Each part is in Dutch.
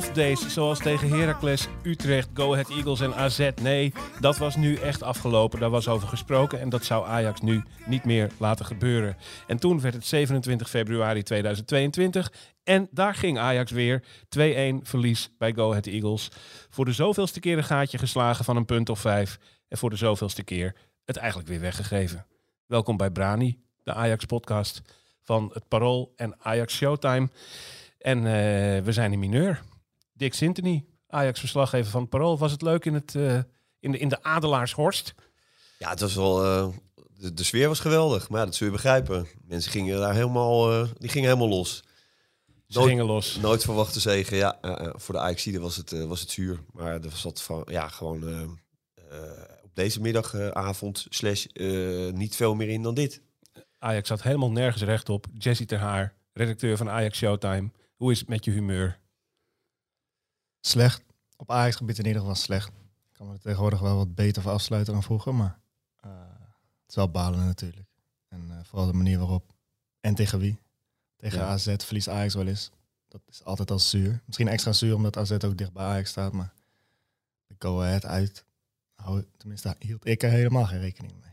zo Of deze, zoals tegen Heracles, Utrecht, Go Ahead Eagles en AZ. Nee, dat was nu echt afgelopen. Daar was over gesproken en dat zou Ajax nu niet meer laten gebeuren. En toen werd het 27 februari 2022 en daar ging Ajax weer. 2-1 verlies bij Go Ahead Eagles. Voor de zoveelste keer een gaatje geslagen van een punt of vijf. En voor de zoveelste keer het eigenlijk weer weggegeven. Welkom bij Brani, de Ajax-podcast van het Parool en Ajax Showtime. En eh, we zijn in mineur. Dick Sintony, Ajax-verslaggever van het Parool. Was het leuk in, het, eh, in, de, in de Adelaarshorst? Ja, het was wel. eh, de, de sfeer was geweldig, maar ja, dat zul je begrijpen. Mensen gingen daar helemaal, eh, die gingen helemaal los. Ze Nooit- gingen los. Nooit verwachte zegen. Ja, voor de Ajaxide was het, was het zuur. Maar er zat van, ja, gewoon op deze middagavond slash niet veel meer in dan dit. Ajax zat helemaal nergens recht op. Jesse Ter Haar, redacteur van Ajax Showtime. Hoe is het met je humeur? Slecht. Op Ajax-gebied in ieder geval slecht. Ik kan me er tegenwoordig wel wat beter voor afsluiten dan vroeger, maar eh, het is wel balen natuurlijk. En eh, vooral de manier waarop. En tegen wie. Tegen Ja. AZ verliest Ajax wel eens. Dat is altijd al zuur. Misschien extra zuur omdat AZ ook dicht bij Ajax staat, maar de go ahead uit. Tenminste, daar hield ik er helemaal geen rekening mee.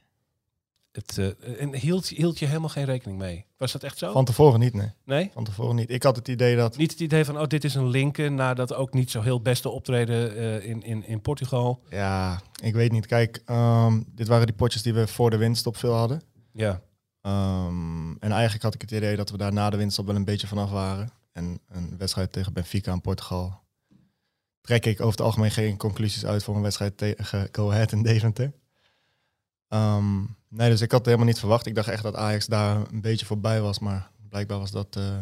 Het, eh, en hield, hield je helemaal geen rekening mee? Was dat echt zo? Van tevoren niet, nee. nee? Van tevoren niet. Ik had het idee dat... Niet het idee van, oh, dit is een linken naar dat ook niet zo heel beste optreden eh, in, in, in Portugal. Ja, ik weet niet. Kijk, ehm, dit waren die potjes die we voor de winststop veel hadden. Ja, Ehm, en eigenlijk had ik het idee dat we daar na de winststop wel een beetje vanaf waren. En een wedstrijd tegen Benfica in Portugal trek ik over het algemeen geen conclusies uit voor een wedstrijd tegen Go Ahead in Deventer. Ehm, nee, dus ik had het helemaal niet verwacht. Ik dacht echt dat Ajax daar een beetje voorbij was, maar blijkbaar was dat, eh,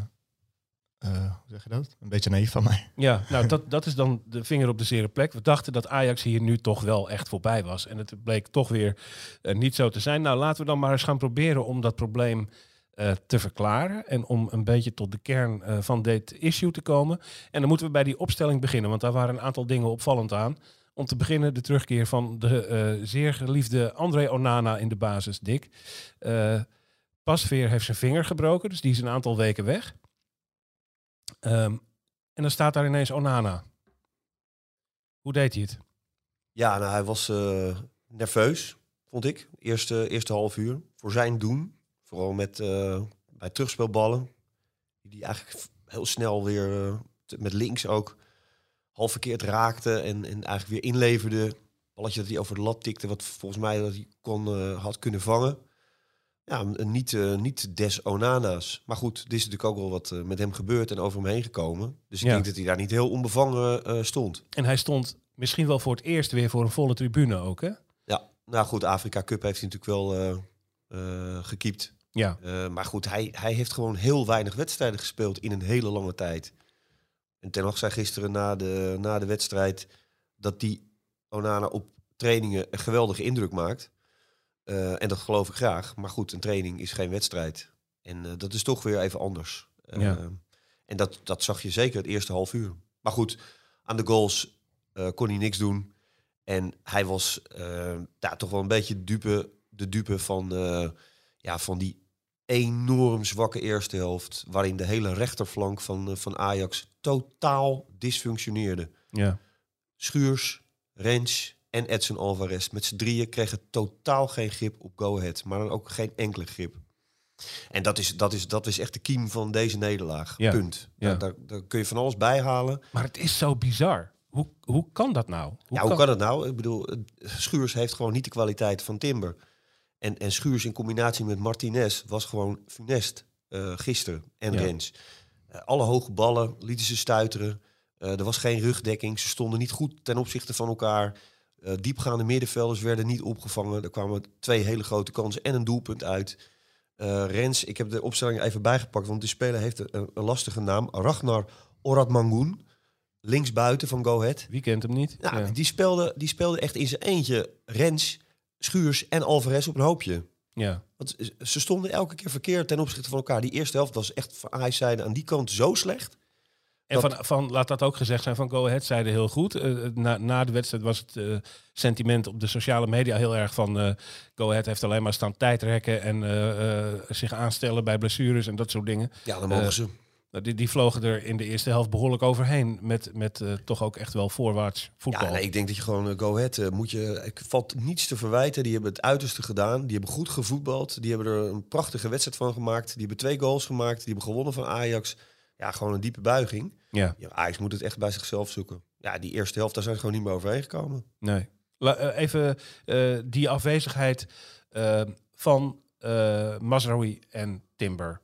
eh, hoe zeg je dat? Een beetje naïef van mij. ja nou dat, dat is dan de vinger op de zere plek. We dachten dat Ajax hier nu toch wel echt voorbij was. En het bleek toch weer eh, niet zo te zijn. Nou, laten we dan maar eens gaan proberen om dat probleem te verklaren. En om een beetje tot de kern van dit issue te komen. En dan moeten we bij die opstelling beginnen. Want daar waren een aantal dingen opvallend aan. Om te beginnen de terugkeer van de eh, zeer geliefde André Onana in de basis, Dick. Eh Pasveer heeft zijn vinger gebroken, dus die is een aantal weken weg. Ehm, en dan staat daar ineens Onana. Hoe deed hij het? Ja, nou, hij was eh, nerveus, vond ik. Eerste, eerste half uur. Voor zijn doen. Vooral met, eh, bij terugspelballen. Die eigenlijk heel snel weer met links ook half verkeerd raakte. En, en eigenlijk weer inleverde. Balletje dat hij over de lat tikte. Wat volgens mij dat hij kon, eh, had kunnen vangen. Ja, niet, eh, niet des Onana's. Maar goed, er is natuurlijk ook wel wat eh, met hem gebeurd en over hem heen gekomen. Dus ik Ja. denk dat hij daar niet heel onbevangen stond. En hij stond misschien wel voor het eerst weer voor een volle tribune ook, hè? Ja, nou goed, de Afrika Cup heeft hij natuurlijk wel gekiept. Ja. Maar goed, hij, hij heeft gewoon heel weinig wedstrijden gespeeld in een hele lange tijd. En Ten Hag zei gisteren na de, na de wedstrijd dat die Onana op trainingen een geweldige indruk maakt. Eh, en dat geloof ik graag. Maar goed, een training is geen wedstrijd. En eh, dat is toch weer even anders. Eh, Ja. En dat, dat zag je zeker het eerste half uur. Maar goed, aan de goals kon hij niks doen. En hij was ja, toch wel een beetje dupe, de dupe van, ja, van die enorm zwakke eerste helft. Waarin de hele rechterflank van, eh, van Ajax totaal dysfunctioneerde. Ja. Schuurs, Rens en Edson Alvarez met z'n drieën kregen totaal geen grip op Go Ahead. Maar dan ook geen enkele grip. En dat is, dat is, dat is echt de kiem van deze nederlaag. Ja. Punt. Ja. Daar, daar, daar kun je van alles bij halen. Maar het is zo bizar. Hoe, hoe kan dat nou? ja, hoe kan het nou? Ik bedoel, eh, Schuurs heeft gewoon niet de kwaliteit van Timber. En, en Schuurs in combinatie met Martinez was gewoon funest eh, gisteren. En Ja. Rens. Eh, alle hoge ballen lieten ze stuiteren. Eh, er was geen rugdekking. Ze stonden niet goed ten opzichte van elkaar. Diepgaande middenvelders werden niet opgevangen. Er kwamen twee hele grote kansen en een doelpunt uit. Rens, ik heb de opstelling even bijgepakt, want die speler heeft een, een lastige naam. Ragnar Oradmangoen, linksbuiten van Go Ahead. Wie kent hem niet? Nou, ja. die, speelde, die speelde echt in zijn eentje Rens, Schuurs en Alvarez op een hoopje. ja. Want ze stonden elke keer verkeerd ten opzichte van elkaar. Die eerste helft was echt van Ajax zijde aan die kant zo slecht. En van, van, laat dat ook gezegd zijn, van Go Ahead zeiden heel goed. Eh, na, na de wedstrijd was het eh, sentiment op de sociale media heel erg van... eh, Go Ahead heeft alleen maar staan tijdrekken en eh, eh, zich aanstellen bij blessures en dat soort dingen. Ja, dan mogen Eh, ze. Nou, Die, die vlogen er in de eerste helft behoorlijk overheen met, met eh, toch ook echt wel voorwaarts voetbal. Ja, nee, ik denk dat je gewoon eh, Go Ahead eh, moet je. Ik valt niets te verwijten. Die hebben het uiterste gedaan. Die hebben goed gevoetbald. Die hebben er een prachtige wedstrijd van gemaakt. Die hebben twee goals gemaakt. Die hebben gewonnen van Ajax. Ja, gewoon een diepe buiging. Ja, Ja, Ajax moet het echt bij zichzelf zoeken. Ja, die eerste helft, daar zijn ze gewoon niet meer overheen gekomen. nee. La- even die afwezigheid van Mazraoui en Timber.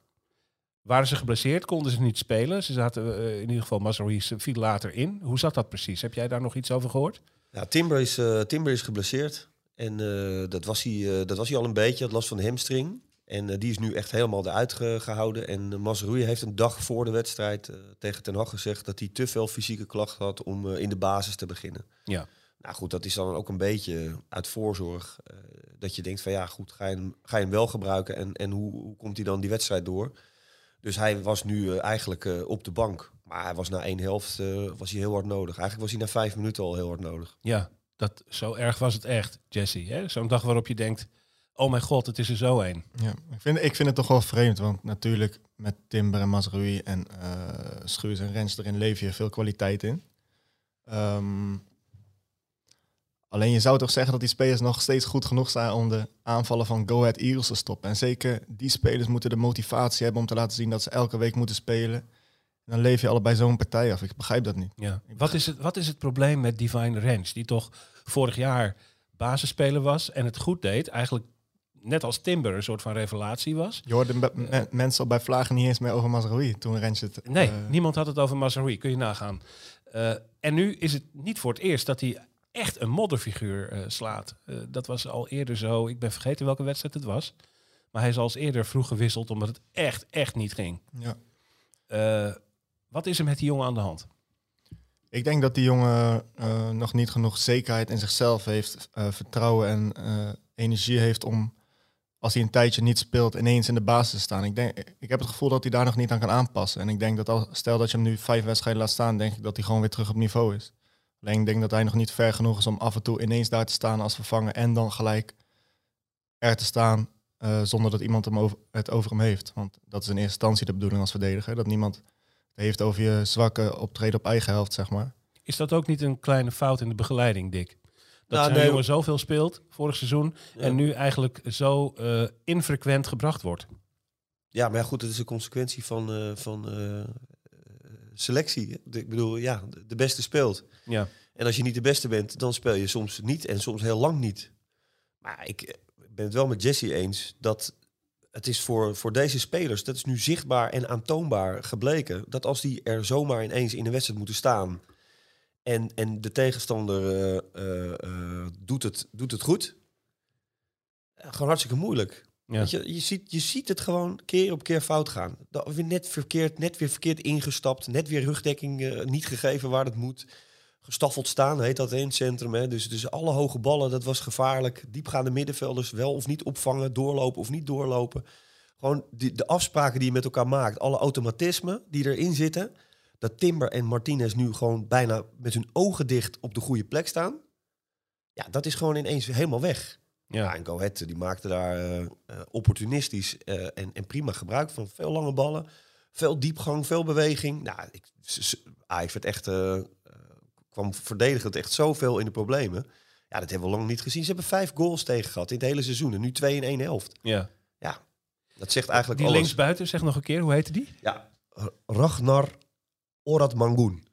Waren ze geblesseerd? Konden ze niet spelen? Ze zaten eh, in ieder geval, Mazraoui viel later in. Hoe zat dat precies? Heb jij daar nog iets over gehoord? Ja, Timber is, eh, Timber is geblesseerd. En eh, dat, was hij, eh, dat was hij al een beetje. Het last van de hamstring. En eh, die is nu echt helemaal eruit ge- gehouden. En Mazraoui heeft een dag voor de wedstrijd eh, tegen Ten Hag gezegd... dat hij te veel fysieke klachten had om eh, in de basis te beginnen. Ja. Nou goed, dat is dan ook een beetje uit voorzorg. eh, dat je denkt van ja, goed, ga je hem, ga je hem wel gebruiken? En, en hoe, hoe komt hij dan die wedstrijd door? Dus hij was nu eh, eigenlijk eh, op de bank. Maar hij was na één helft eh, was hij heel hard nodig. Eigenlijk was hij na vijf minuten al heel hard nodig. Ja, dat, zo erg was het echt, Jesse. hè? Zo'n dag waarop je denkt, oh mijn god, het is er zo een. Ja, ik vind, ik vind het toch wel vreemd, want natuurlijk met Timber en Mazraoui en eh Schuurs en Rens erin leef je veel kwaliteit in. Ehm, alleen je zou toch zeggen dat die spelers nog steeds goed genoeg zijn om de aanvallen van Go Ahead Eagles te stoppen. En zeker die spelers moeten de motivatie hebben om te laten zien dat ze elke week moeten spelen. En dan leef je allebei zo'n partij af. Ik begrijp dat niet. Ja. Wat, is het, wat is het probleem met Divine Range, die toch vorig jaar basisspeler was en het goed deed, eigenlijk net als Timber een soort van revelatie was? Je hoorde me- mensen al bij Vlagen niet eens meer over Mazraoui toen Rens het... Nee, eh, niemand had het over Mazraoui, kun je nagaan. Eh, en nu is het niet voor het eerst dat hij echt een modderfiguur eh, slaat. Eh, dat was al eerder zo, ik ben vergeten welke wedstrijd het was. Maar hij is al eens eerder vroeg gewisseld omdat het echt, echt niet ging. ja. Eh, wat is er met die jongen aan de hand? Ik denk dat die jongen nog niet genoeg zekerheid in zichzelf heeft, vertrouwen en energie heeft om, als hij een tijdje niet speelt, ineens in de basis te staan. Ik, denk, ik heb het gevoel dat hij daar nog niet aan kan aanpassen. En ik denk dat al, stel dat je hem nu vijf wedstrijden laat staan, denk ik dat hij gewoon weer terug op niveau is. Alleen ik denk dat hij nog niet ver genoeg is om af en toe ineens daar te staan als vervanger en dan gelijk er te staan eh, zonder dat iemand hem over, het over hem heeft. Want dat is in eerste instantie de bedoeling als verdediger, dat niemand het heeft over je zwakke optreden op eigen helft, zeg maar. Is dat ook niet een kleine fout in de begeleiding, Dick? Dat Nou, zo'n nee, jongen zoveel speelt vorig seizoen Ja. en nu eigenlijk zo eh, infrequent gebracht wordt. Ja, maar ja, goed, het is een consequentie van, eh, van selectie. Ik bedoel, ja, de- beste speelt. Ja, En als je niet de beste bent, dan speel je soms niet en soms heel lang niet. Maar ik ben het wel met Jesse eens dat het is voor, voor deze spelers, dat is nu zichtbaar en aantoonbaar gebleken, dat als die er zomaar ineens in de wedstrijd moeten staan en, en de tegenstander eh, eh, eh, doet, het, doet het goed, gewoon hartstikke moeilijk. Ja. Je, je, ziet, je ziet het gewoon keer op keer fout gaan. Dat net verkeerd, net weer verkeerd ingestapt. Net weer rugdekking eh, niet gegeven waar het moet. Gestaffeld staan, heet dat in het centrum. Hè. Dus, dus alle hoge ballen, dat was gevaarlijk. Diepgaande middenvelders wel of niet opvangen. Doorlopen of niet doorlopen. Gewoon die, de afspraken die je met elkaar maakt. Alle automatismen die erin zitten. Dat Timber en Martinez nu gewoon bijna met hun ogen dicht op de goede plek staan. Ja, dat is gewoon ineens helemaal weg. Ja, ja. en Go Ahead, die maakte daar eh, eh, opportunistisch eh, en, en prima gebruik van. Veel lange ballen, veel diepgang, veel beweging. Nou, ik, Ajax werd echt, eh, eh, kwam verdedigend echt zoveel in de problemen. Ja, dat hebben we lang niet gezien. Ze hebben vijf goals tegen gehad in het hele seizoen. En nu twee in één helft. ja. Ja, dat zegt eigenlijk Die alles. linksbuiten, zeg nog een keer, hoe heette die? Ja, Ragnar Oradmangoen.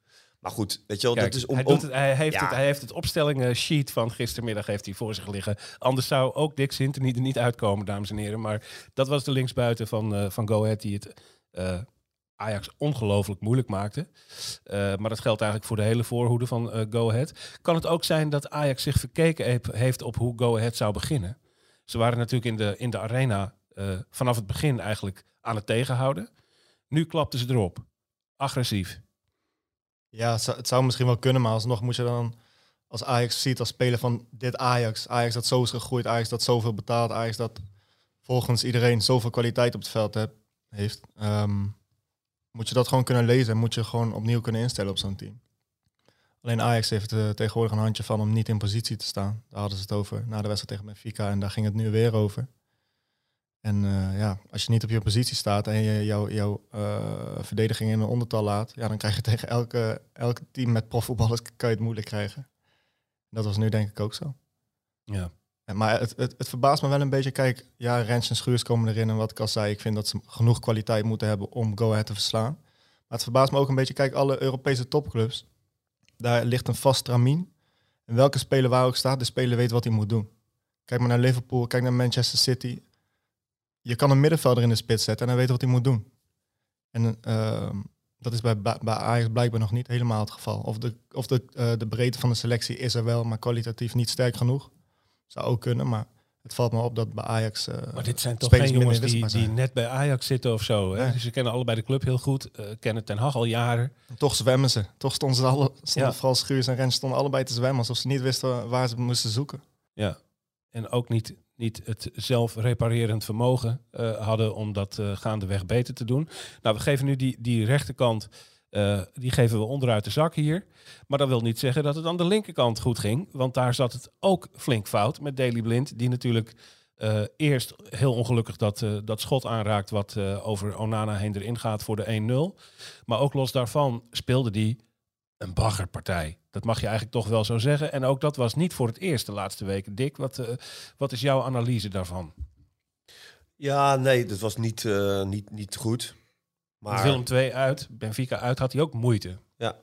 Maar goed, weet je wel, Kijk, dat is om... hij, om doet het, hij, heeft ja. het, hij heeft het opstellingen sheet van gistermiddag heeft hij voor zich liggen. Anders zou ook Dick Sinter niet, er niet uitkomen, dames en heren. Maar dat was de linksbuiten van, eh, van Go Ahead die het eh, Ajax ongelooflijk moeilijk maakte. Eh, maar dat geldt eigenlijk voor de hele voorhoede van eh, Go Ahead. Kan het ook zijn dat Ajax zich verkeken heeft- op hoe Go Ahead zou beginnen? Ze waren natuurlijk in de, in de arena eh, vanaf het begin eigenlijk aan het tegenhouden. Nu klapten ze erop. Agressief. Ja, het zou, misschien wel kunnen, maar alsnog moet je dan als Ajax ziet als speler van dit Ajax. Ajax dat zo is gegroeid, Ajax dat zoveel betaalt, Ajax dat volgens iedereen zoveel kwaliteit op het veld heb- heeft. ehm, moet je dat gewoon kunnen lezen en moet je gewoon opnieuw kunnen instellen op zo'n team. Alleen Ajax heeft eh, tegenwoordig een handje van om niet in positie te staan. Daar hadden ze het over na de wedstrijd tegen Benfica en daar ging het nu weer over. En eh, ja, als je niet op je positie staat en je jouw eh, verdediging in een ondertal laat, ja, dan krijg je tegen elke, elk team met profvoetballers kan je het moeilijk krijgen. Dat was nu denk ik ook zo. Ja. En, maar het, het, het verbaast me wel een beetje. Kijk, ja, Rens en Schuurs komen erin. En wat ik al zei, ik vind dat ze genoeg kwaliteit moeten hebben om Go Ahead te verslaan. Maar het verbaast me ook een beetje. Kijk, alle Europese topclubs, daar ligt een vast tramien. En welke speler waar ook staat, de speler weet wat hij moet doen. Kijk maar naar Liverpool, kijk naar Manchester City. Je kan een middenvelder in de spits zetten en hij weet wat hij moet doen. En ehm, dat is bij, bij Ajax blijkbaar nog niet helemaal het geval. Of de, of de, eh, de breedte van de selectie is er wel, maar kwalitatief niet sterk genoeg. Zou ook kunnen, maar het valt me op dat bij Ajax. eh, Maar dit zijn toch geen jongens die, die net bij Ajax zitten of zo. Hè? Nee. Ze kennen allebei de club heel goed, eh, kennen Ten Hag al jaren. Toch zwemmen ze. Toch stonden ze alle, stonden Ja. vooral Schuurs en Rens stonden allebei te zwemmen, alsof ze niet wisten waar ze moesten zoeken. Ja. En ook niet, niet het zelfreparerend vermogen eh, hadden om dat eh, gaandeweg beter te doen. Nou, we geven nu die, die rechterkant, eh, die geven we onderuit de zak hier. Maar dat wil niet zeggen dat het aan de linkerkant goed ging. Want daar zat het ook flink fout met Daley Blind. Die natuurlijk eerst heel ongelukkig dat, dat schot aanraakt wat over Onana heen erin gaat voor de 1-0. Maar ook los daarvan speelde die een baggerpartij. Dat mag je eigenlijk toch wel zo zeggen. En ook dat was niet voor het eerst de laatste weken. Dick, wat, eh, wat is jouw analyse daarvan? Ja, nee, dat was niet, eh, niet, niet goed. Maar Willem II uit, Benfica uit, had hij ook moeite. Ja,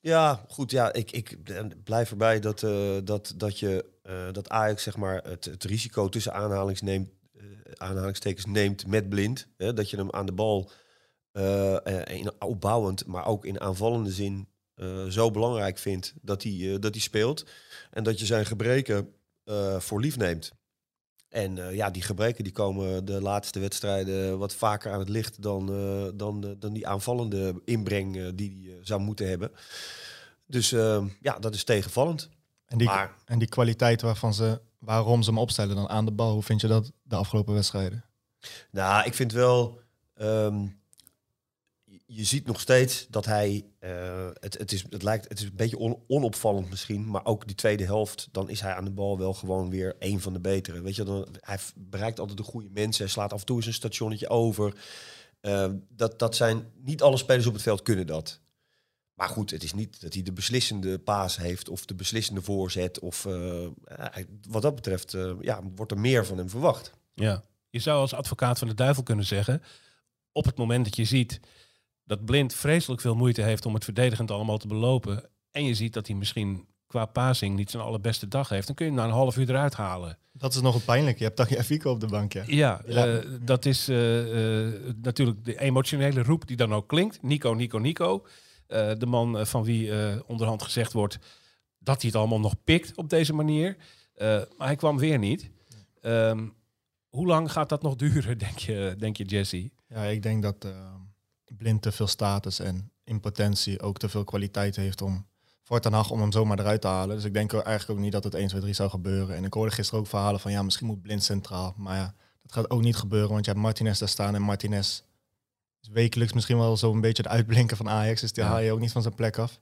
ja goed. Ja, ik, ik blijf erbij dat, eh, dat, dat, je, dat Ajax zeg maar, het, het risico tussen aanhalings neemt, aanhalingstekens neemt met blind. Hè, dat je hem aan de bal in opbouwend, maar ook in aanvallende zin eh, zo belangrijk vindt dat hij, eh, dat hij speelt. En dat je zijn gebreken eh, voor lief neemt. En ja, die gebreken die komen de laatste wedstrijden wat vaker aan het licht dan, dan, dan die aanvallende inbreng die hij zou moeten hebben. Dus ja, dat is tegenvallend. En die, Maar en die kwaliteit waarvan ze, waarom ze hem opstellen dan aan de bal, hoe vind je dat de afgelopen wedstrijden? nou, ik vind wel. ehm, je- ziet nog steeds dat hij. eh, het, het, is, het, lijkt, het is een beetje on- onopvallend misschien. Maar ook die tweede helft. Dan is hij aan de bal wel gewoon weer een van de betere. Weet je, dan, hij bereikt altijd de goede mensen. Hij slaat af en toe eens een stationnetje over. Eh, dat, dat zijn. Niet alle spelers op het veld kunnen dat. Maar goed, het is niet dat hij de beslissende paas heeft. Of de beslissende voorzet. Of eh, wat dat betreft. ja, wordt er meer van hem verwacht. Ja. Je zou als advocaat van de duivel kunnen zeggen, op het moment dat je ziet dat Blind vreselijk veel moeite heeft om het verdedigend allemaal te belopen, en je ziet dat hij misschien qua passing niet zijn allerbeste dag heeft, dan kun je hem na een half uur eruit halen. Dat is nog het pijnlijk. Je hebt Tagliafico op de bank, ja. Ja, Ja. eh, dat is eh, eh, natuurlijk de emotionele roep die dan ook klinkt. Nico, Nico, Nico. De man van wie onderhand gezegd wordt dat hij het allemaal nog pikt op deze manier. Maar hij kwam weer niet. Ehm, hoe lang gaat dat nog duren, denk je, denk je Jesse? Ja, ik denk dat eh, Blind te veel status en in potentie ook te veel kwaliteit heeft om voor Ten Hag om hem zomaar eruit te halen. Dus ik denk eigenlijk ook niet dat het 1, 2, 3 zou gebeuren. En ik hoorde gisteren ook verhalen van ja, misschien moet Blind centraal. Maar ja, dat gaat ook niet gebeuren, want je hebt Martinez daar staan en Martinez is wekelijks misschien wel zo'n beetje de uitblinken van Ajax. Dus die Ja. haal je ook niet van zijn plek af.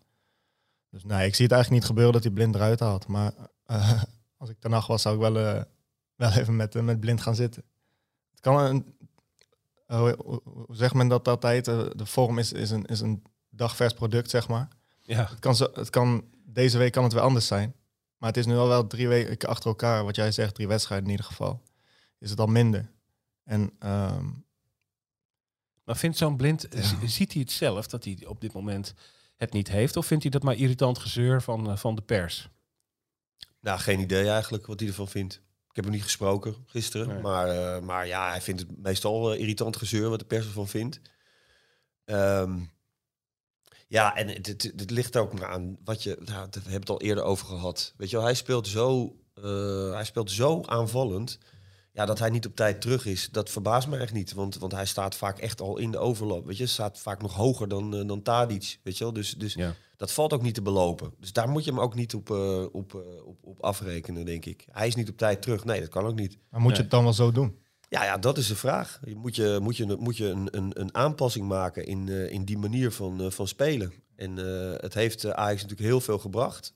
Dus nee, ik zie het eigenlijk niet gebeuren dat hij Blind eruit haalt. Maar eh, als ik Ten Hag was, zou ik wel, eh, wel even met, eh, met Blind gaan zitten. Het kan een, hoe, hoe- hoe zegt men dat altijd? Eh, de vorm is, is, een, is een dagvers product, zeg maar. Ja, Het kan, zo, het kan, deze week kan het weer anders zijn. Maar het is nu al wel drie weken achter elkaar, wat jij zegt, drie wedstrijden in ieder geval. Is het al minder. En ehm, maar vindt zo'n blind, Ja. ziet hij het zelf dat hij op dit moment het niet heeft? Of vindt hij dat maar irritant gezeur van, eh, van de pers? Nou, geen idee eigenlijk wat hij ervan vindt. Heb hem niet gesproken gisteren. Nee. Maar, eh, maar ja, hij vindt het meestal eh, irritant gezeur wat de pers ervan vindt. Ehm, ja, en het, het, het ligt ook maar aan wat je... Nou, we hebben het al eerder over gehad. Weet je wel, hij speelt zo, eh, hij speelt zo aanvallend... Ja, dat hij niet op tijd terug is, dat verbaast me echt niet. Want, want hij staat vaak echt al in de overloop. Weet je, staat vaak nog hoger dan, eh, dan Tadic. Weet je wel, dus, dus Ja. dat valt ook niet te belopen. Dus daar moet je hem ook niet op, eh, op, eh, op, op afrekenen, denk ik. Hij is niet op tijd terug. Nee, dat kan ook niet. Maar moet je het dan wel zo doen? Ja, ja dat is de vraag. Je moet je, moet je, moet je een, een, een aanpassing maken in, eh, in die manier van, van spelen. En eh, het heeft Ajax natuurlijk heel veel gebracht.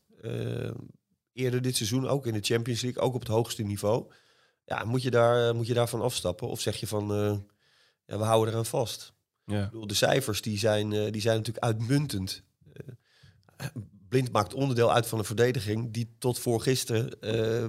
Eerder dit seizoen ook in de Champions League, ook op het hoogste niveau. Ja, moet je, daar, eh, moet je daarvan afstappen? Of zeg je van, eh, ja, we houden eraan vast? Ja. Ik bedoel, de cijfers die zijn, eh, die zijn natuurlijk uitmuntend. Blind maakt onderdeel uit van een verdediging die tot voor gisteren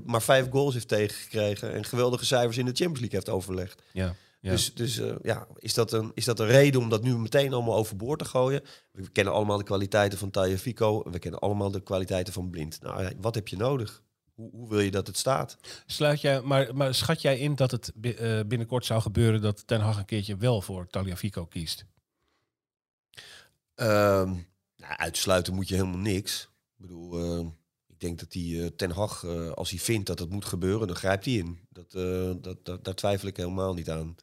maar vijf goals heeft tegengekregen en geweldige cijfers in de Champions League heeft overlegd. Ja. Ja. Dus, dus ja, is dat, een, is dat een reden om dat nu meteen allemaal overboord te gooien? We kennen allemaal de kwaliteiten van Taya Fico en we kennen allemaal de kwaliteiten van Blind. Nou, wat heb je nodig? Hoe, hoe wil je dat het staat? Sluit jij, maar, maar schat jij in dat het eh, binnenkort zou gebeuren dat Ten Hag een keertje wel voor Taliafico kiest? Ehm, nou, uitsluiten moet je helemaal niks. Ik bedoel, eh, ik denk dat die eh, Ten Hag, eh, als hij vindt dat het moet gebeuren, dan grijpt hij in. Dat, dat, dat, daar twijfel ik helemaal niet aan.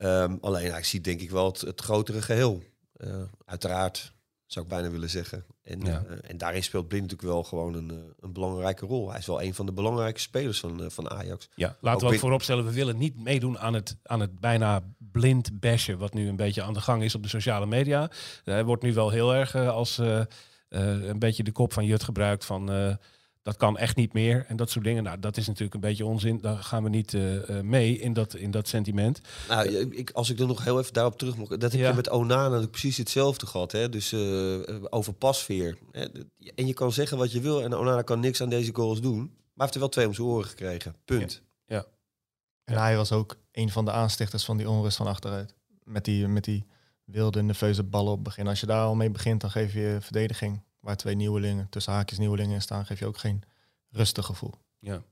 Ehm, alleen, hij ziet denk ik wel het, het grotere geheel. Eh, uiteraard, zou ik bijna willen zeggen. En, Ja. eh, en daarin speelt Blind natuurlijk wel gewoon een, eh, een belangrijke rol. Hij is wel een van de belangrijke spelers van, eh, van Ajax. Ja, laten we ook vooropstellen, we willen niet meedoen aan het, aan het bijna blind bashen, wat nu een beetje aan de gang is op de sociale media. Hij wordt nu wel heel erg als eh, eh, een beetje de kop van Jut gebruikt van eh, dat kan echt niet meer en dat soort dingen. Nou, dat is natuurlijk een beetje onzin. Daar gaan we niet eh, eh, mee in dat, in dat sentiment. Nou, ja, ik, als ik er nog heel even daarop terug mag... Dat heb Ja. je met Onana natuurlijk precies hetzelfde gehad. Hè? Dus eh, over pasveer. Hè? En je kan zeggen wat je wil en Onana kan niks aan deze goals doen. Maar hij heeft er wel twee om zijn oren gekregen. Punt. En hij was ook een van de aanstichters van die onrust van achteruit. Met die, met die wilde, nerveuze ballen op het begin. Als je daar al mee begint, dan geef je verdediging. Waar twee nieuwelingen, tussen haakjes nieuwelingen in staan, geef je ook geen rustig gevoel. Ja.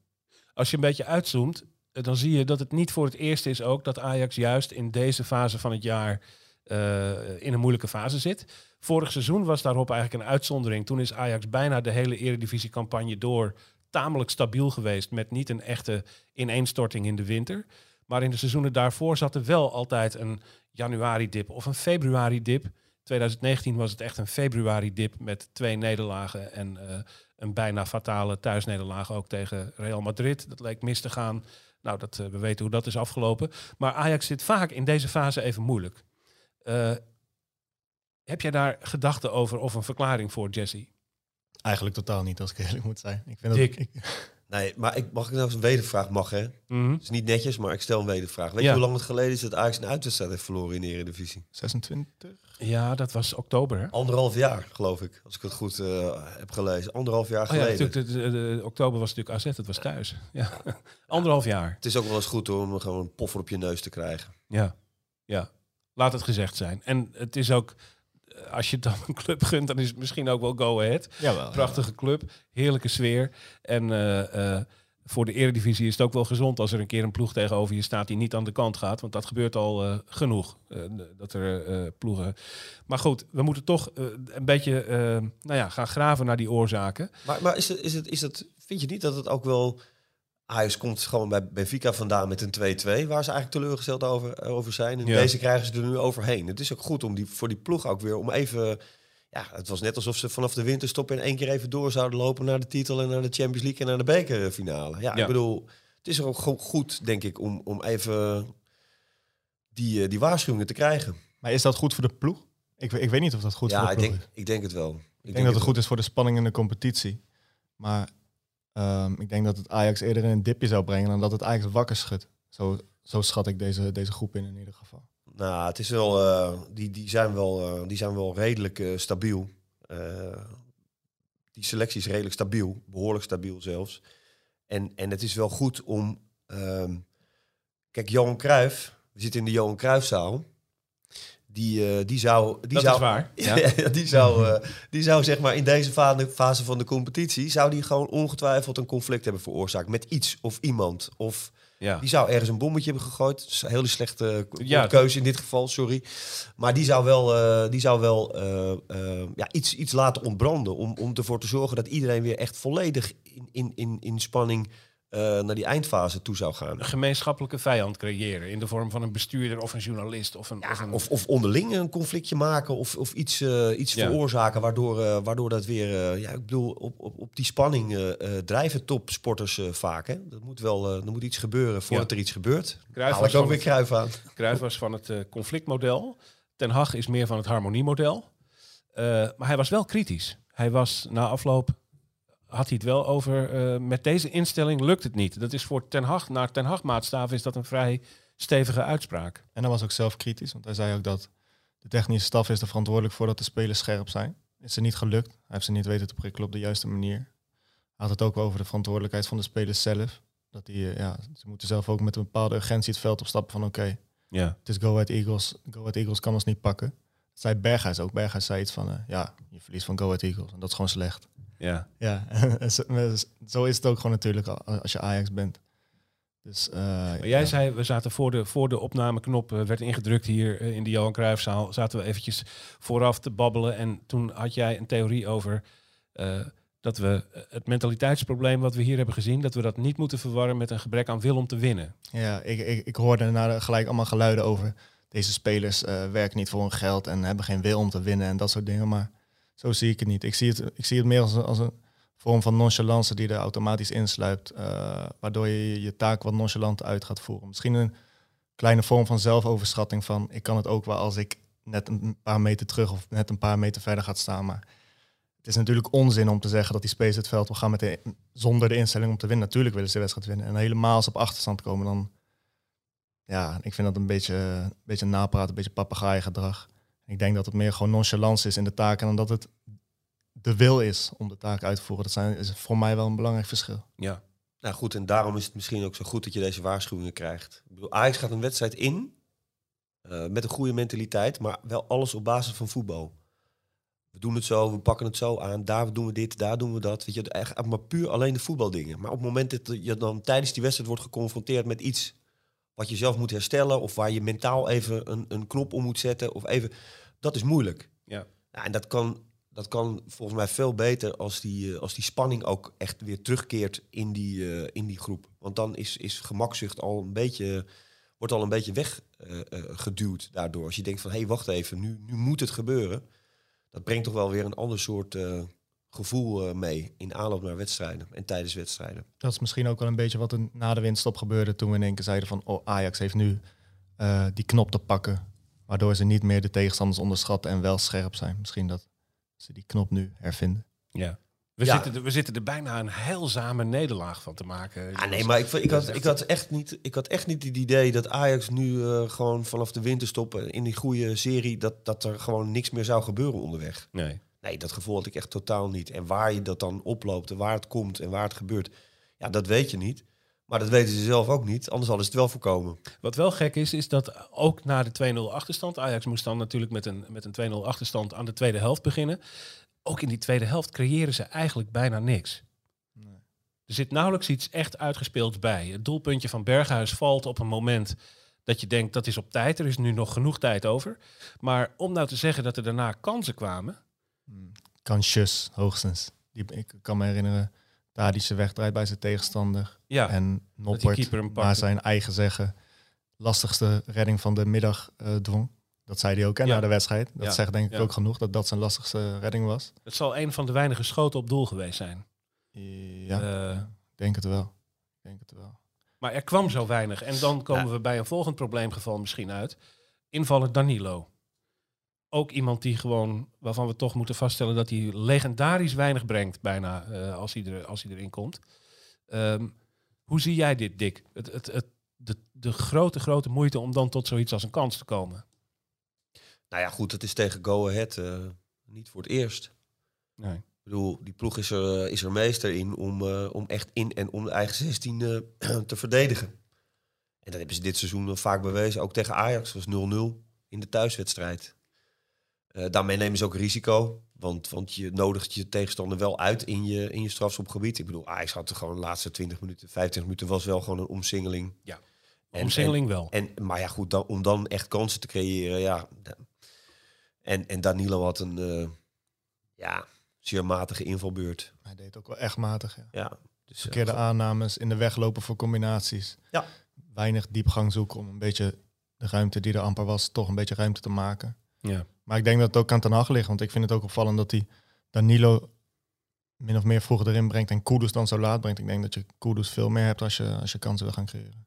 Als je een beetje uitzoomt, eh, dan zie je dat het niet voor het eerst is ook dat Ajax juist in deze fase van het jaar eh, in een moeilijke fase zit. Vorig seizoen was daarop eigenlijk een uitzondering. Toen is Ajax bijna de hele eredivisiecampagne door tamelijk stabiel geweest met niet een echte ineenstorting in de winter. Maar in de seizoenen daarvoor zat er wel altijd een januari-dip of een februari-dip. 2019 was het echt een februari-dip met twee nederlagen en eh, een bijna fatale thuisnederlaag ook tegen Real Madrid. Dat leek mis te gaan. Nou, dat, eh, we weten hoe dat is afgelopen. Maar Ajax zit vaak in deze fase even moeilijk. Eh, heb jij daar gedachten over of een verklaring voor, Jesse? Eigenlijk totaal niet, als ik eerlijk moet zijn. Ik vind dat, ik, Nee, maar ik, mag ik nou eens een wedervraag? Mag, hè? Het is niet netjes, maar ik stel een wedervraag. Weet Ja. je hoe lang het geleden is dat Ajax een uitwedstrijd heeft verloren in de Eredivisie? 26? Ja, dat was oktober. Hè? Anderhalf jaar, geloof ik. Als ik het goed eh, heb gelezen. Anderhalf jaar Oh ja, geleden. natuurlijk, de, de- de- oktober was natuurlijk AZ, het was thuis. Ja. Anderhalf jaar. het is ook wel eens goed hoor, om gewoon een poffer op je neus te krijgen. Ja, ja. Laat het gezegd zijn. En het is ook, als je dan een club gunt, dan is het misschien ook wel Go Ahead. Jawel. Prachtige club, heerlijke sfeer. En eh, eh, voor de eredivisie is het ook wel gezond als er een keer een ploeg tegenover je staat die niet aan de kant gaat. Want dat gebeurt al eh, genoeg. dat er ploegen. Maar goed, we moeten toch een beetje nou ja, gaan graven naar die oorzaken. Maar, maar is het, is het, is het, vind je niet dat het ook wel... Ajax komt gewoon bij Benfica vandaan met een 2-2, waar ze eigenlijk teleurgesteld over, over zijn. En Ja. deze krijgen ze er nu overheen. Het is ook goed om die, voor die ploeg ook weer om even... Ja, het was net alsof ze vanaf de winterstop in één keer even door zouden lopen naar de titel en naar de Champions League en naar de bekerfinale. Ja, Ja. ik bedoel, het is er ook gewoon goed, denk ik, om, om even die, eh, die waarschuwingen te krijgen. Maar is dat goed voor de ploeg? Ik, ik weet niet of dat goed ja, voor de ik ploeg denk, is. ik denk het wel. Ik, Ik denk dat het goed is voor de spanning in de competitie. Maar ehm, ik denk dat het Ajax eerder in een dipje zou brengen dan dat het Ajax wakker schudt. Zo, zo schat ik deze, deze groep in in ieder geval. Nou, het is wel, eh, die, die, zijn wel eh, die zijn wel redelijk eh, stabiel. Die selectie is redelijk stabiel, behoorlijk stabiel zelfs. En, en het is wel goed om... ehm, kijk, Johan Cruijff, we zitten in de Johan Cruijffzaal. Die, eh, die zou... Die Dat zou, is waar. Ja. Die, zou, eh, die zou zeg maar in deze fa- fase van de competitie... zou die gewoon ongetwijfeld een conflict hebben veroorzaakt met iets of iemand. Of Ja. die zou ergens een bommetje hebben gegooid. Dat is een hele slechte Ja. keuze in dit geval, sorry. Maar die zou wel, eh, die zou wel eh, eh, ja, iets, iets laten ontbranden... Om, om ervoor te zorgen dat iedereen weer echt volledig in, in, in, in spanning... eh, naar die eindfase toe zou gaan. Een gemeenschappelijke vijand creëren in de vorm van een bestuurder of een journalist of een. of, een of, of onderling een conflictje maken of, of iets, eh, iets Ja. veroorzaken waardoor, eh, waardoor dat weer... ja, ik bedoel, op, op, op die spanning drijven topsporters vaak. Hè? Dat moet wel, er moet iets gebeuren voordat Ja. er iets gebeurt. Haal ik ook weer kruif aan. Cruijff was van het conflictmodel. Ten Hag is meer van het harmoniemodel. Maar hij was wel kritisch. Hij was na afloop had hij het wel over. eh, met deze instelling lukt het niet. Dat is voor Ten Hag, naar Ten Hag maatstaven is dat een vrij stevige uitspraak. En hij was ook zelf kritisch, want hij zei ook dat de technische staf is er verantwoordelijk voor dat de spelers scherp zijn. Is er niet gelukt. Hij heeft ze niet weten te prikkelen op de juiste manier. Hij had het ook over de verantwoordelijkheid van de spelers zelf. Dat die, eh, ja, ze moeten zelf ook met een bepaalde urgentie het veld opstappen van oké, Ja. het is Go Ahead Eagles. Go Ahead Eagles kan ons niet pakken. Dat zei Berghuis ook. Berghuis zei iets van, eh, ja, je verliest van Go Ahead Eagles. En dat is gewoon slecht. Ja. Ja, zo- is het ook gewoon natuurlijk al- als je Ajax bent. Dus, eh, Maar jij ja. zei, we zaten voor de, voor de opnameknop, eh, werd ingedrukt hier eh, in de Johan Cruijffzaal, zaten we eventjes vooraf te babbelen. En toen had jij een theorie over dat we het mentaliteitsprobleem wat we hier hebben gezien, dat we dat niet moeten verwarren met een gebrek aan wil om te winnen. Ja, ik, ik, ik hoorde daarna gelijk allemaal geluiden over deze spelers werken niet voor hun geld en hebben geen wil om te winnen en dat soort dingen. Maar zo zie ik het niet. Ik zie het, ik zie het meer als een, vorm van nonchalance die er automatisch insluipt, eh, waardoor je je- taak wat nonchalant uit gaat voeren. Misschien een kleine vorm van zelfoverschatting van ik kan het ook wel als ik net een paar meter terug of net een paar meter verder gaat staan. Maar het is natuurlijk onzin om te zeggen dat die spelers het veld wil gaan met de, zonder de instelling om te winnen. Natuurlijk willen ze de wedstrijd winnen. En helemaal als op achterstand komen, dan ja, ik vind dat een beetje, een beetje een beetje papegaaigedrag. Ik denk dat het meer gewoon nonchalance is in de taak en dan dat het de wil is om de taak uit te voeren. Dat zijn, is voor mij wel een belangrijk verschil. Ja. Nou goed, en daarom is het misschien ook zo goed dat je deze waarschuwingen krijgt. Ik bedoel, Ajax gaat een wedstrijd in eh, met een goede mentaliteit, maar wel alles op basis van voetbal. We doen het zo, we pakken het zo aan, daar doen we dit, daar doen we dat. Weet je, maar puur alleen de voetbaldingen. Maar op het moment dat je dan tijdens die wedstrijd wordt geconfronteerd met iets wat je zelf moet herstellen, of waar je mentaal even een, een knop om moet zetten, of even, dat is moeilijk. Ja. Ja, en dat kan, dat kan volgens mij veel beter als die, eh, als die spanning ook echt weer terugkeert in die, eh, in die groep. Want dan is, is gemakzucht al een beetje, wordt al een beetje weggeduwd daardoor. Als je denkt van, hé, hey, wacht even, nu, nu moet het gebeuren. Dat brengt toch wel weer een ander soort eh, gevoel eh, mee in aanloop naar wedstrijden en tijdens wedstrijden. Dat is misschien ook wel een beetje wat er na de winststop gebeurde toen we in één keer zeiden van oh, Ajax heeft nu eh, die knop te pakken. Waardoor ze niet meer de tegenstanders onderschatten en wel scherp zijn. Misschien dat ze die knop nu hervinden. ja. We, Ja. Zitten er, we zitten er bijna een heilzame nederlaag van te maken. Ah, nee, maar ik, ik, had, ik, had echt niet, ik had echt niet het idee dat Ajax nu eh, gewoon vanaf de winterstop in die goede serie, dat, dat er gewoon niks meer zou gebeuren onderweg. Nee. Nee, dat gevoel had ik echt totaal niet. En waar je dat dan oploopt en waar het komt en waar het gebeurt, ja, dat weet je niet. Maar dat weten ze zelf ook niet, anders hadden ze het wel voorkomen. Wat wel gek is, is dat ook na de 2-0 achterstand... Ajax moest dan natuurlijk met een, met een 2-0 achterstand aan de tweede helft beginnen. Ook in die tweede helft creëren ze eigenlijk bijna niks. Er zit nauwelijks iets echt uitgespeeld bij. Het doelpuntje van Berghuis valt op een moment dat je denkt dat is op tijd. Er is nu nog genoeg tijd over. Maar om nou te zeggen dat er daarna kansen kwamen... Kansjes, hoogstens. Die, ik kan me herinneren, Tadische wegdraait bij zijn tegenstander. Ja, en Noppert, pakte. zijn eigen zeggen, lastigste redding van de middag eh, dwong. Dat zei hij ook hè, Ja. na de wedstrijd. Dat Ja. zegt denk ik Ja. ook genoeg, dat dat zijn lastigste redding was. het zal een van de weinige schoten op doel geweest zijn. Ja, Eh, denk het wel. Denk het wel. Maar er kwam zo weinig. En dan komen we bij een volgend probleemgeval misschien uit. Invaller Danilo. Ook iemand die gewoon, waarvan we toch moeten vaststellen dat hij legendarisch weinig brengt, bijna eh, als, hij er, als hij erin komt. Ehm, hoe zie jij dit, Dick? Het, het, het, de, de grote, grote moeite om dan tot zoiets als een kans te komen. Nou ja, goed, het is tegen Go Ahead eh, niet voor het eerst. Nee. Ik bedoel, die ploeg is er, eh, is er meester in om, om echt in en om de eigen 16 eh, te verdedigen. En dat hebben ze dit seizoen vaak bewezen. Ook tegen Ajax was 0-0. in de thuiswedstrijd. Eh, daarmee nemen ze ook risico. Want, want je nodigt je tegenstander wel uit in je, in je strafschopgebied. Ik bedoel, Ajax had er gewoon de laatste 20 minuten, 25 minuten was wel gewoon een omsingeling. Ja. En- Omsingeling wel. En, maar ja, goed, dan, om dan echt kansen te creëren, ja. En, en Danilo had een eh, ja, zeer matige invalbeurt. Hij deed ook wel echt matig. Ja. Ja, dus, eh, Verkeerde aannames, in de weg lopen voor combinaties. Ja. Weinig diepgang zoeken om een beetje de ruimte die er amper was, toch een beetje ruimte te maken. Ja. Maar ik denk dat het ook aan Ten Hag ligt, want ik vind het ook opvallend dat hij Danilo min of meer vroeger erin brengt en Kudus dan zo laat brengt. Ik denk dat je Kudus veel meer hebt als je, als je kansen wil gaan creëren.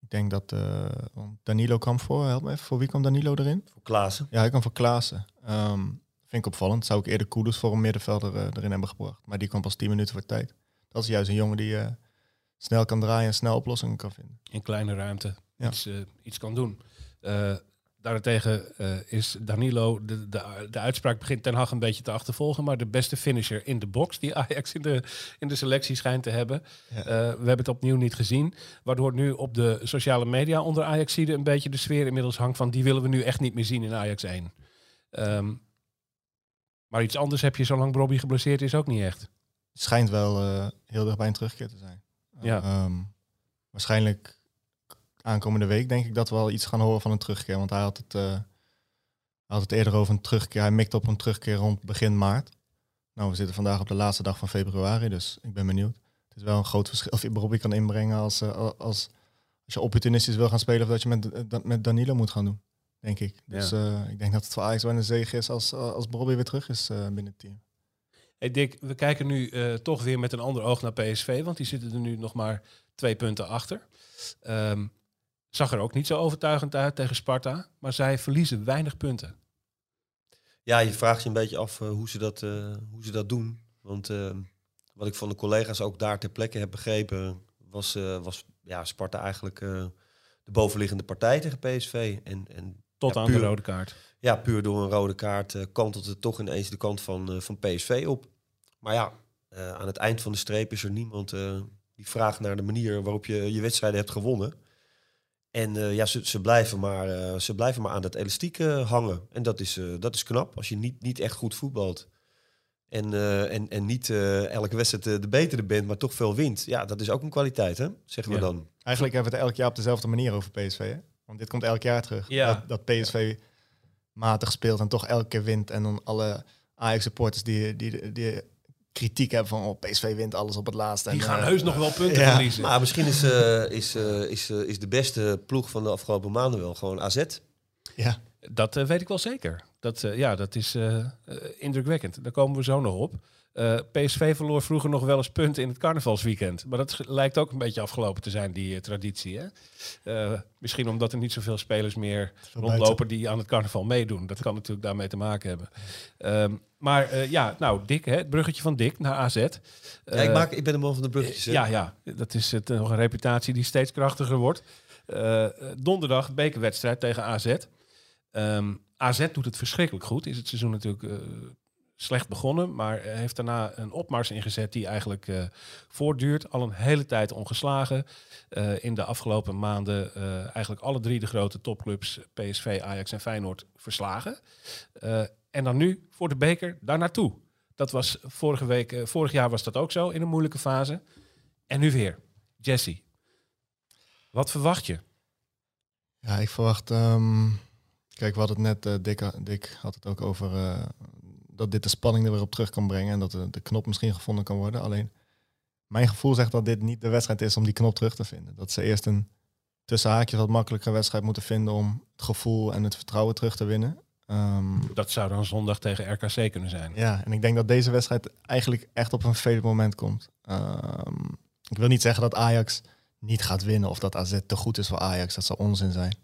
Ik denk dat eh, want Danilo kwam voor, help me even, voor wie kwam Danilo erin? voor Klaassen. Ja, hij kwam voor Klaassen. Ehm, vind ik opvallend. Zou ik eerder Kudus voor een middenvelder eh, erin hebben gebracht. Maar die kwam pas 10 minuten voor tijd. Dat is juist een jongen die eh, snel kan draaien en snel oplossingen kan vinden. in kleine ruimte Ja. iets, iets kan doen. Daarentegen eh, is Danilo, de, de, de uitspraak begint Ten Hag een beetje te achtervolgen, maar de beste finisher in de box die Ajax in de, in de selectie schijnt te hebben. Ja. Eh, we hebben het opnieuw niet gezien, waardoor nu op de sociale media onder Ajaxide een beetje de sfeer inmiddels hangt van die willen we nu echt niet meer zien in Ajax 1. Ehm, maar iets anders heb je zolang Bobby geblesseerd is ook niet echt. Het schijnt wel eh, heel dicht bij een terugkeer te zijn. Ja. Ehm, waarschijnlijk aankomende week denk ik dat we wel iets gaan horen van een terugkeer. Want hij had het, eh, hij had het eerder over een terugkeer. Hij mikte op een terugkeer rond begin maart. Nou, we zitten vandaag op de laatste dag van februari, dus ik ben benieuwd. Het is wel een groot verschil of je Bobby kan inbrengen als, eh, als, als je opportunistisch wil gaan spelen... of dat je met, eh, dat met Danilo moet gaan doen, denk ik. Dus ik denk dat het voor Ajax wel een zege is als, als Bobby weer terug is binnen het team. Hey Dick, we kijken nu toch weer met een ander oog naar PSV, want die zitten er nu nog maar twee punten achter. Ehm, zag er ook niet zo overtuigend uit tegen Sparta, maar zij verliezen weinig punten. Ja, je vraagt je een beetje af eh, hoe, ze dat, eh, hoe ze dat doen. Want eh, wat ik van de collega's ook daar ter plekke heb begrepen, was, was ja, Sparta eigenlijk de bovenliggende partij tegen PSV. En, en Tot Ja, aan puur. de rode kaart. ja, puur door een rode kaart kantelt het toch ineens de kant van, van PSV op. Maar ja, aan het eind van de streep is er niemand die vraagt naar de manier waarop je je wedstrijden hebt gewonnen. En eh, ja, ze, ze, blijven maar, eh, ze blijven maar aan dat elastiek eh, hangen. En dat is, eh, dat is knap als je niet, niet echt goed voetbalt. En, eh, en, en niet eh, elke wedstrijd de betere bent, maar toch veel wint. Ja, dat is ook een kwaliteit, hè? Zeggen we Ja. dan. Eigenlijk hebben we het elk jaar op dezelfde manier over PSV. Hè? Want dit komt elk jaar terug. Ja. Dat, dat PSV matig speelt en toch elke keer wint. En dan alle Ajax-supporters die, die, die kritiek hebben van... Oh, PSV wint alles op het laatste. Die en, gaan eh, heus nog wel punten ja. verliezen. Maar misschien is, eh, is, eh, is, is de beste ploeg van de afgelopen maanden wel gewoon AZ. Ja, Dat eh, weet ik wel zeker. Dat, eh, ja, dat is indrukwekkend. Daar komen we zo nog op. Eh, PSV verloor vroeger nog wel eens punten in het carnavalsweekend. Maar dat lijkt ook een beetje afgelopen te zijn, die eh, traditie. Hè? Eh, misschien omdat er niet zoveel spelers meer rondlopen die aan het carnaval meedoen. Dat kan natuurlijk daarmee te maken hebben. Ehm, maar eh, ja, nou, Dick, hè, het bruggetje van Dick naar AZ. Ja, ik, maak, ik ben een man van de bruggetjes. hè? ja, ja, dat is het, nog een reputatie die steeds krachtiger wordt. Donderdag bekerwedstrijd tegen AZ. Ehm, AZ doet het verschrikkelijk goed. Is het seizoen natuurlijk slecht begonnen, maar heeft daarna een opmars ingezet die eigenlijk eh, voortduurt. Al een hele tijd ongeslagen. Eh, in de afgelopen maanden eh, eigenlijk alle drie de grote topclubs, PSV, Ajax en Feyenoord, verslagen. En dan nu voor de beker daar naartoe. Dat was vorige week, vorig jaar was dat ook zo in een moeilijke fase. En nu weer. Jesse, wat verwacht je? ja ik verwacht... ehm, kijk, we hadden het net... Dick, Dick had het ook over... dat dit de spanning er weer op terug kan brengen. En dat de, de knop misschien gevonden kan worden. Alleen, mijn gevoel zegt dat dit niet de wedstrijd is om die knop terug te vinden. Dat ze eerst een tussen haakjes wat makkelijker wedstrijd moeten vinden... om het gevoel en het vertrouwen terug te winnen. Ehm, Dat zou dan zondag tegen RKC kunnen zijn. Ja, en ik denk dat deze wedstrijd eigenlijk echt op een vervelend moment komt. Ehm, ik wil niet zeggen dat Ajax niet gaat winnen of dat AZ te goed is voor Ajax. Dat zou onzin zijn.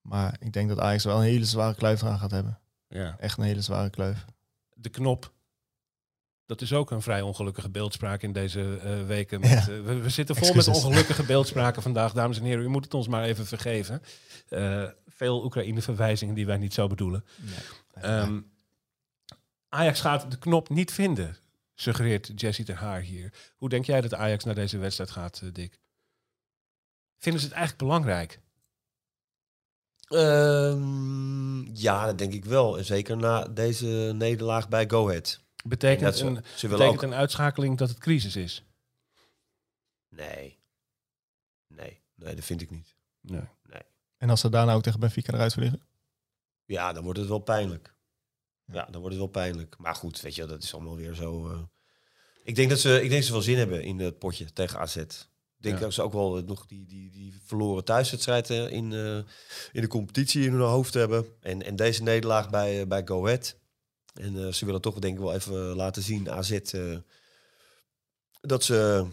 Maar ik denk dat Ajax wel een hele zware kluif eraan gaat hebben. Ja. Echt een hele zware kluif. De knop. Dat is ook een vrij ongelukkige beeldspraak in deze eh, weken. Met, Ja. eh, we, we zitten vol Excuses. met ongelukkige beeldspraken vandaag, dames en heren. U moet het ons maar even vergeven. Eh, veel Oekraïne-verwijzingen die wij niet zo bedoelen. Ehm, Ajax gaat de knop niet vinden, suggereert Jesse ter Haar hier. Hoe denk jij dat Ajax naar deze wedstrijd gaat, Dick? Vinden ze het eigenlijk belangrijk? Ehm, ja, dat denk ik wel. En zeker na deze nederlaag bij Go Ahead. Betekent, dat ze- een, ze betekent ook- een uitschakeling dat het crisis is? Nee. Nee, nee, dat vind ik niet. Nee. En als ze daarna ook tegen Benfica eruit vliegen? Ja, dan wordt het wel pijnlijk. Ja, dan wordt het wel pijnlijk. Maar goed, weet je, dat is allemaal weer zo. eh. Ik denk dat ze, ik denk dat ze wel zin hebben in het potje tegen AZ. Ik denk Ja. dat ze ook wel nog die, die, die verloren thuiswedstrijd eh, in, eh, in de competitie in hun hoofd hebben. En, en deze nederlaag bij, eh, bij Go Ahead. En eh, ze willen toch denk ik wel even laten zien, AZ, eh, dat ze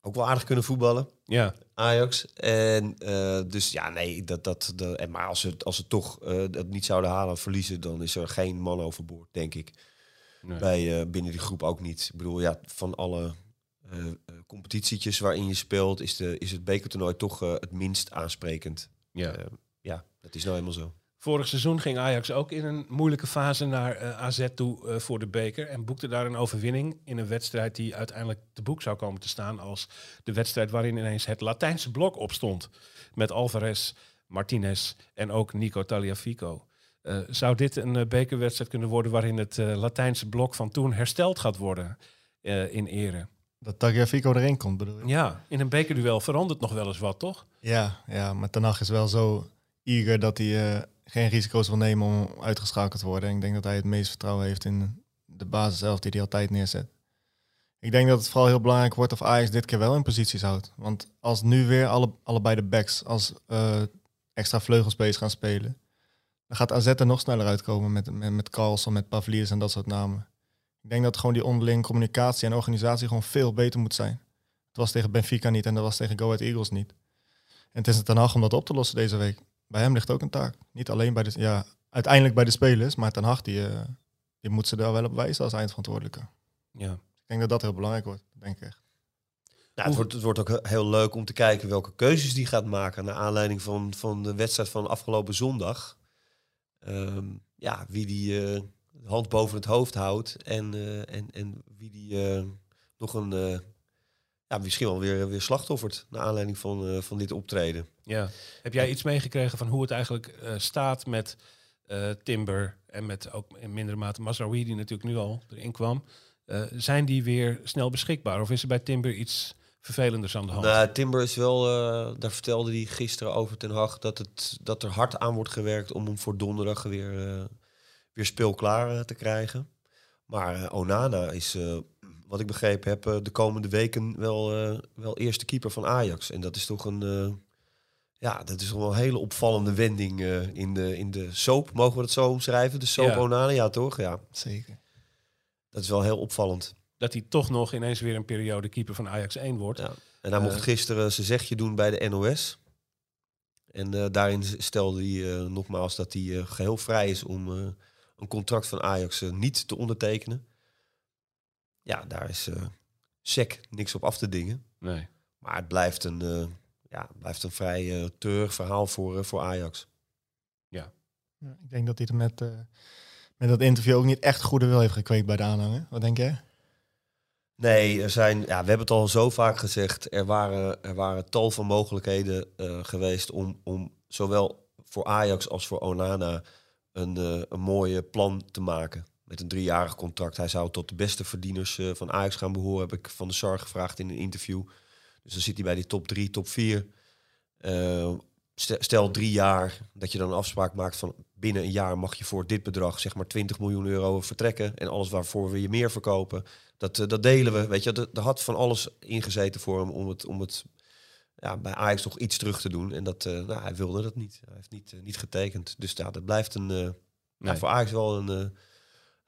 ook wel aardig kunnen voetballen. Ja, Ajax. En eh, dus ja, nee, dat, dat, dat, en maar als ze, als ze toch eh, dat niet zouden halen, verliezen, dan is er geen man overboord, denk ik. nee. Bij, eh, binnen die groep ook niet. Ik bedoel, ja, van alle eh, eh, competitietjes waarin je speelt, is, de, is het bekertoernooi toch eh, het minst aansprekend. ja. Eh, ja, dat is nou helemaal zo. Vorig seizoen ging Ajax ook in een moeilijke fase naar eh, AZ toe eh, voor de beker. En boekte daar een overwinning in een wedstrijd die uiteindelijk te boek zou komen te staan als de wedstrijd waarin ineens het Latijnse blok opstond. Met Alvarez, Martinez en ook Nico Taliafico. Eh, zou dit een eh, bekerwedstrijd kunnen worden waarin het eh, Latijnse blok van toen hersteld gaat worden eh, in ere? Dat Tagliafico erin komt, bedoel je? Ja, in een bekerduel verandert nog wel eens wat, toch? Ja, ja maar Ten Hag is wel zo eager dat hij eh, geen risico's wil nemen om uitgeschakeld te worden. En ik denk dat hij het meest vertrouwen heeft in de basis zelf die hij altijd neerzet. Ik denk dat het vooral heel belangrijk wordt of Ajax dit keer wel in posities houdt. Want als nu weer alle, allebei de backs als eh, extra vleugelspace gaan spelen, dan gaat AZ er nog sneller uitkomen met, met, met Carlson, met Pavliers en dat soort namen. Ik denk dat gewoon die onderling communicatie en organisatie gewoon veel beter moet zijn. Het was tegen Benfica niet en dat was tegen Go Ahead Eagles niet. En het is het Ten Hag om dat op te lossen deze week. Bij hem ligt ook een taak. Niet alleen bij de, ja, uiteindelijk bij de spelers, maar Ten Hag die, eh, die moet ze daar wel op wijzen als eindverantwoordelijke. Ja. Ik denk dat dat heel belangrijk wordt, denk ik echt. Nou, het, wordt, het wordt ook heel leuk om te kijken welke keuzes die gaat maken. Naar aanleiding van, van de wedstrijd van afgelopen zondag. Ehm, ja, wie die eh, de hand boven het hoofd houdt. En, eh, en, en wie die eh, nog een. eh, ja, misschien wel weer, weer slachtoffert. Naar aanleiding van, van dit optreden. Ja. Heb jij iets meegekregen van hoe het eigenlijk staat met Timber en met ook in mindere mate Mazraoui, die natuurlijk nu al erin kwam? Zijn die weer snel beschikbaar of is er bij Timber iets vervelenders aan de hand? Nou, Timber is wel, daar vertelde hij gisteren over Ten Hag dat, het, dat er hard aan wordt gewerkt om hem voor donderdag weer, weer speelklaar eh, te krijgen. Maar eh, Onana is, eh, wat ik begrepen heb, de komende weken wel, eh, wel eerste keeper van Ajax. En dat is toch een, eh, ja, dat is toch wel een hele opvallende wending eh, in, de, in de soap. Mogen we dat zo omschrijven? De soap Ja. Onana, ja toch? Ja, Zeker. dat is wel heel opvallend. Dat hij toch nog ineens weer een periode keeper van Ajax 1 wordt. Ja. En hij mocht gisteren zijn zegje doen bij de NOS. En eh, daarin stelde hij nogmaals dat hij eh, geheel vrij is om eh, een contract van Ajax eh, niet te ondertekenen. Ja, daar is eh sec niks op af te dingen. Nee. Maar het blijft een, eh, ja, het blijft een vrij treurig verhaal voor, voor Ajax. Ja, ik denk dat hij er met, eh, met dat interview ook niet echt goede wil heeft gekweekt bij de aanhanger. Wat denk jij? Nee, er zijn, ja, we hebben het al zo vaak gezegd. Er waren, er waren tal van mogelijkheden eh, geweest om, om zowel voor Ajax als voor Onana een, eh, een mooie plan te maken. Met een driejarig contract. Hij zou tot de beste verdieners eh, van Ajax gaan behoren, heb ik van de SAR gevraagd in een interview. Dus dan zit hij bij die top drie, top vier. Eh, stel, drie jaar, dat je dan een afspraak maakt van binnen een jaar mag je voor dit bedrag, zeg maar 20 miljoen euro vertrekken. En alles waarvoor we je meer verkopen, dat, dat delen we. Weet je, er had van alles ingezeten voor hem om het, om het ja, bij Ajax nog iets terug te doen. En dat, eh, nou, hij wilde dat niet. Hij heeft niet, eh, niet getekend. Dus ja, dat blijft een, eh, ja, Nee. voor Ajax wel een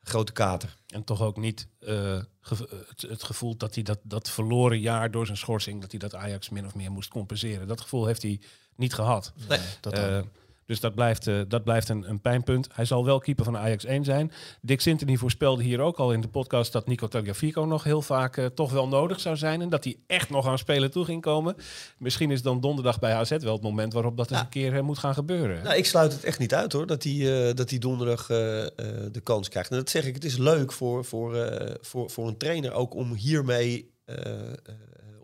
grote kater. En toch ook niet het, het gevoel dat hij dat, dat verloren jaar door zijn schorsing, dat hij dat Ajax min of meer moest compenseren. Dat gevoel heeft hij niet gehad. Nee. Dat dus dat blijft, eh, dat blijft een, een pijnpunt. Hij zal wel keeper van Ajax 1 zijn. Dick Sintony voorspelde hier ook al in de podcast dat Nico Tagliafico nog heel vaak eh, toch wel nodig zou zijn. En dat hij echt nog aan spelen toe ging komen. Misschien is dan donderdag bij AZ wel het moment waarop dat eens een keer eh, moet gaan gebeuren. Nou, ik sluit het echt niet uit hoor, dat hij, dat hij donderdag de kans krijgt. En dat zeg ik, het is leuk voor, voor, voor, voor een trainer ook om hiermee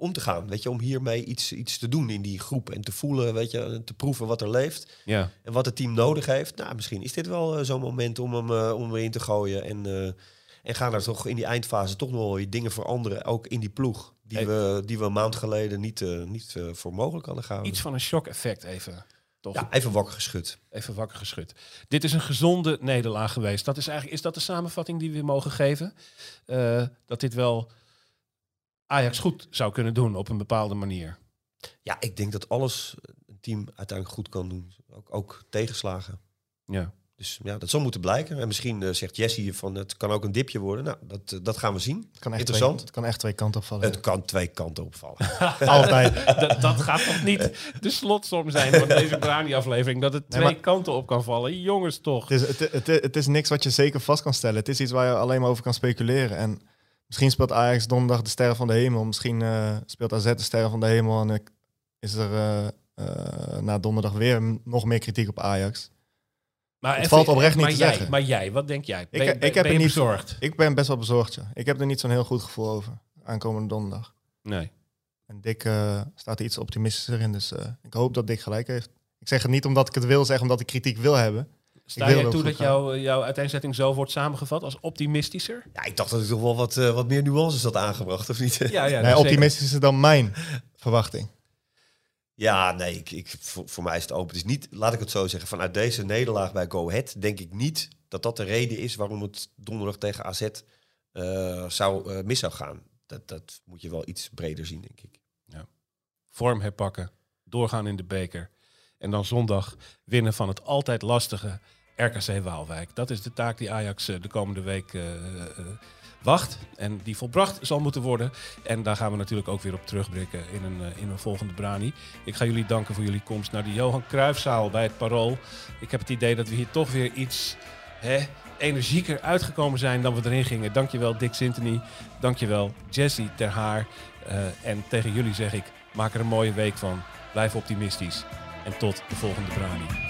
om te gaan. Weet je, om hiermee iets, iets te doen in die groep. En te voelen, weet je, te proeven wat er leeft. Ja. En wat het team nodig heeft. Nou, misschien is dit wel eh, zo'n moment om hem, eh, om hem in te gooien. En, eh, en gaan er toch in die eindfase toch nog wel dingen veranderen. Ook in die ploeg. Die, Hey. we, die we een maand geleden niet, niet voor mogelijk hadden gehouden. Iets van een shock-effect even. Toch? Ja, even wakker geschud. Even wakker geschud. Dit is een gezonde nederlaag geweest. Dat is, eigenlijk, is dat de samenvatting die we mogen geven? Dat dit wel Ajax goed zou kunnen doen op een bepaalde manier. Ja, ik denk dat alles een team uiteindelijk goed kan doen. Ook, ook tegenslagen. Ja. Dus ja, dat zal moeten blijken. En misschien eh, zegt Jesse van het kan ook een dipje worden. Nou, dat, eh, dat gaan we zien. Het kan echt Interessant. Twee, het kan echt twee kanten opvallen. Het kan twee kanten opvallen. Altijd. dat, dat gaat toch niet de slotsom zijn van deze Brani-aflevering? Dat het Nee, twee maar- kanten op kan vallen. Jongens toch. Het is, het, het, het is niks wat je zeker vast kan stellen. Het is iets waar je alleen maar over kan speculeren. En misschien speelt Ajax donderdag de sterren van de hemel. Misschien eh, speelt AZ de sterren van de hemel. En eh, is er eh, na donderdag weer nog meer kritiek op Ajax. Maar Het valt oprecht niet maar te jij, zeggen. Maar jij, wat denk jij? Ben, Ik- heb ben er niet- bezorgd? Ik ben best wel bezorgd. Ja. Ik heb er niet zo'n heel goed gevoel over. Aankomende donderdag. Nee. En Dick staat er iets optimistischer in. Dus ik hoop dat Dick gelijk heeft. Ik zeg het niet omdat ik het wil zeggen, omdat ik kritiek wil hebben. Sta jij ook toe dat jouw, jouw uiteenzetting zo wordt samengevat als optimistischer? Ja, ik dacht dat ik toch wel wat, eh, wat meer nuances had aangebracht, of niet? Ja, ja. nee, optimistischer dan mijn verwachting. Ja, nee, ik, ik, voor, voor mij is het open. Het is niet, laat ik het zo zeggen, vanuit deze nederlaag bij Go Ahead denk ik niet dat dat de reden is waarom het donderdag tegen AZ eh, zou, eh, mis zou gaan. Dat, dat moet je wel iets breder zien, denk ik. Vorm herpakken, doorgaan in de beker. En dan zondag winnen van het altijd lastige RKC Waalwijk. Dat is de taak die Ajax eh, de komende week eh, eh, wacht. En die volbracht zal moeten worden. En daar gaan we natuurlijk ook weer op terugblikken in een, in een volgende Brani. Ik ga jullie danken voor jullie komst naar de Johan Cruijffzaal bij het Parool. Ik heb het idee dat we hier toch weer iets hè, energieker uitgekomen zijn dan we erin gingen. Dankjewel Dick Sintony. Dankjewel Jesse Ter Haar. En tegen jullie zeg ik, maak er een mooie week van. Blijf optimistisch. En tot de volgende Brani.